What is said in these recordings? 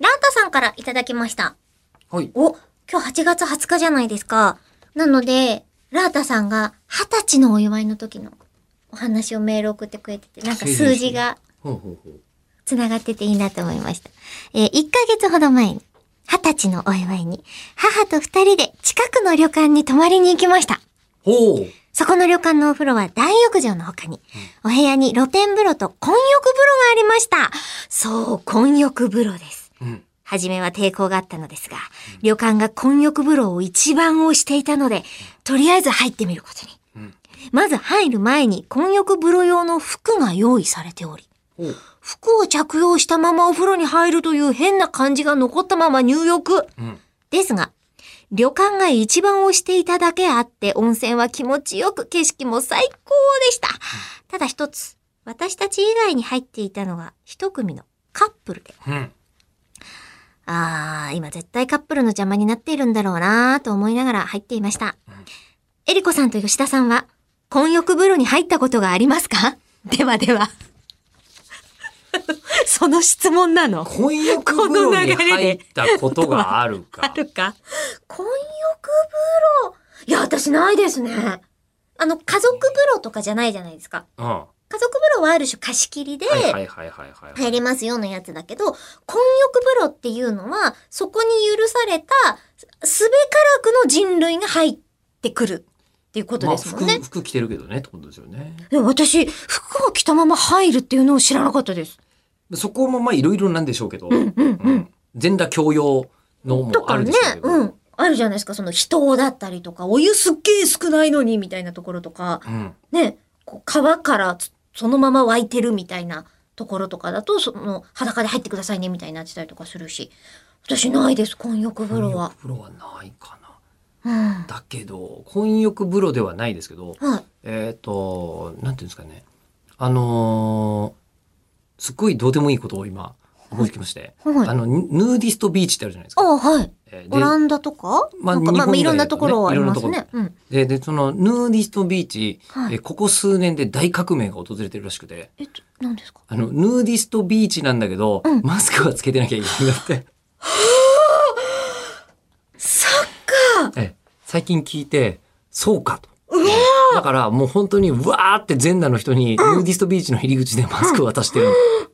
ラータさんからいただきました。はい。お、今日8月20日じゃないですか。なので、ラータさんが20歳のお祝いの時のお話をメール送ってくれてて、なんか数字がほうほうほう。繋がってていいなと思いました。えー1ヶ月ほど前に、20歳のお祝いに、母と二人で近くの旅館に泊まりに行きました。ほう。そこの旅館のお風呂は大浴場の他に、お部屋に露天風呂と混浴風呂がありました。そう、混浴風呂です。うん。はじめは抵抗があったのですが、旅館が混浴風呂を一番推していたので、とりあえず入ってみることに。うん。まず入る前に混浴風呂用の服が用意されており。服を着用したままお風呂に入るという変な感じが残ったまま入浴。うん。ですが、旅館が一番推していただけあって、温泉は気持ちよく、景色も最高でした。ただ一つ、私たち以外に入っていたのが一組のカップルで。うん。あー、今絶対カップルの邪魔になっているんだろうなーと思いながら入っていました。えりこさんと吉田さんは、混浴風呂に入ったことがありますか？ではでは。その質問なの？混浴風呂に入ったことがあるか。あるか？混浴風呂？いや、私ないですね。あの、家族風呂とかじゃないじゃないですか。うん。は家族風呂はある種貸し切りで。入れますよのやつだけど、混浴風呂っていうのは、そこに許された、すべからくの人類が入ってくるっていうことまあ、ですもんね。服、服着てるけどねってことですよね。でも私、服を着たまま入るっていうのを知らなかったです。そこもまあいろいろなんでしょうけど、うんうんうん。全裸共用のもあとかねるでしょうけ、ど。うん。あるじゃないですか、その人だったりとか、お湯すっげえ少ないのにみたいなところとか、うん。ね、こう川からつそのまま湧いてるみたいなところとかだと、その裸で入ってくださいねみたいになってたりとかするし、私ないです、混浴風呂は。風呂はないかな。うん。だけど、混浴風呂ではないですけど、はい。えっ、と、なんていうんですかね。あのーすっごいどうでもいいことを今思いつきまして、はいあの、ヌヌーディストビーチってあるじゃないですあか。はい。えオランダとか？まあまあ、まあ、いろんなところありますね。うん。で、で、そのヌーディストビーチ、はいえーここ数年で大革命が訪れてるらしくて、えっと、何ですか？あの、ヌーディストビーチなんだけど、うんマスクはつけてなきゃいけないって。そっかええ最近聞いて、そうかと。だからもう本当にうわーって全裸の人にヌーディストビーチの入り口でマスクを渡してるの。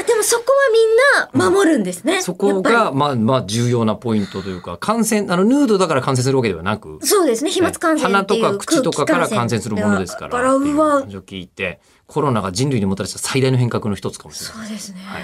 あでもそこはみんな守るんですね。そこやっが、まあまあ重要なポイントというか、感染、あの、ヌードだから感染するわけではなくそうですね。飛沫感染鼻とっていうか口とかから感染するものですから。だから、うわっていう、話を聞いて、コロナが人類にもたらした最大の変革の一つかもしれない。そうですね。はい